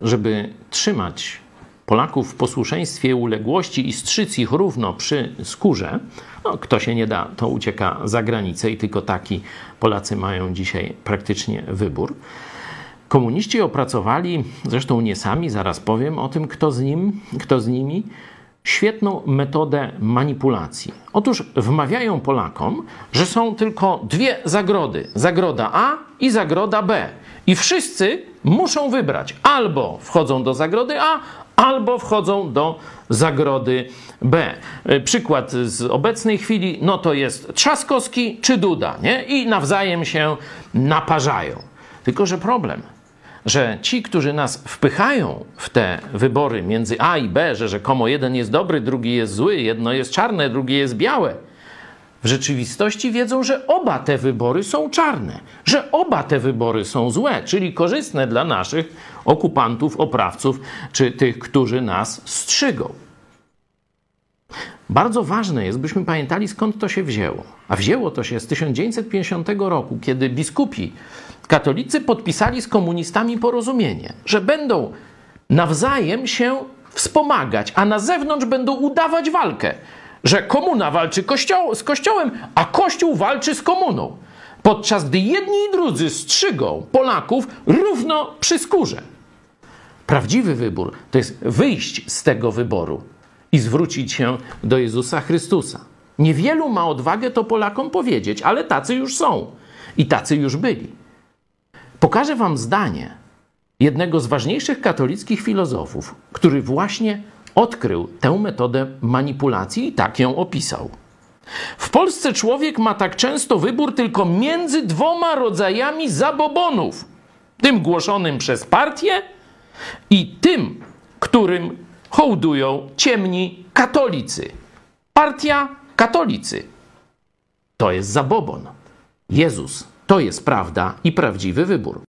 żeby trzymać Polaków w posłuszeństwie, uległości i strzyc ich równo przy skórze, no, kto się nie da, to ucieka za granicę i tylko taki Polacy mają dzisiaj praktycznie wybór. Komuniści opracowali, zresztą nie sami, zaraz powiem o tym, kto z, nim, kto z nimi, świetną metodę manipulacji. Otóż wmawiają Polakom, że są tylko dwie zagrody: zagroda A i zagroda B. I wszyscy muszą wybrać albo wchodzą do zagrody A, albo wchodzą do zagrody B. E, przykład z obecnej chwili, no to jest Trzaskowski czy Duda, nie? I nawzajem się naparzają. Tylko, że problem, że ci, którzy nas wpychają w te wybory między A i B, że rzekomo jeden jest dobry, drugi jest zły, jedno jest czarne, drugie jest białe, w rzeczywistości wiedzą, że oba te wybory są czarne, że oba te wybory są złe, czyli korzystne dla naszych okupantów, oprawców czy tych, którzy nas strzygą. Bardzo ważne jest, byśmy pamiętali, skąd to się wzięło. A wzięło to się z 1950 roku, kiedy biskupi katolicy podpisali z komunistami porozumienie, że będą nawzajem się wspomagać, a na zewnątrz będą udawać walkę że komuna walczy kościoł, z kościołem, a kościół walczy z komuną. Podczas gdy jedni i drudzy strzygą Polaków równo przy skórze. Prawdziwy wybór to jest wyjść z tego wyboru i zwrócić się do Jezusa Chrystusa. Niewielu ma odwagę to Polakom powiedzieć, ale tacy już są i tacy już byli. Pokażę Wam zdanie jednego z ważniejszych katolickich filozofów, który właśnie odkrył tę metodę manipulacji i tak ją opisał. W Polsce człowiek ma tak często wybór tylko między dwoma rodzajami zabobonów: tym głoszonym przez partię i tym, którym hołdują ciemni katolicy. Partia katolicy to jest zabobon. Jezus to jest prawda i prawdziwy wybór.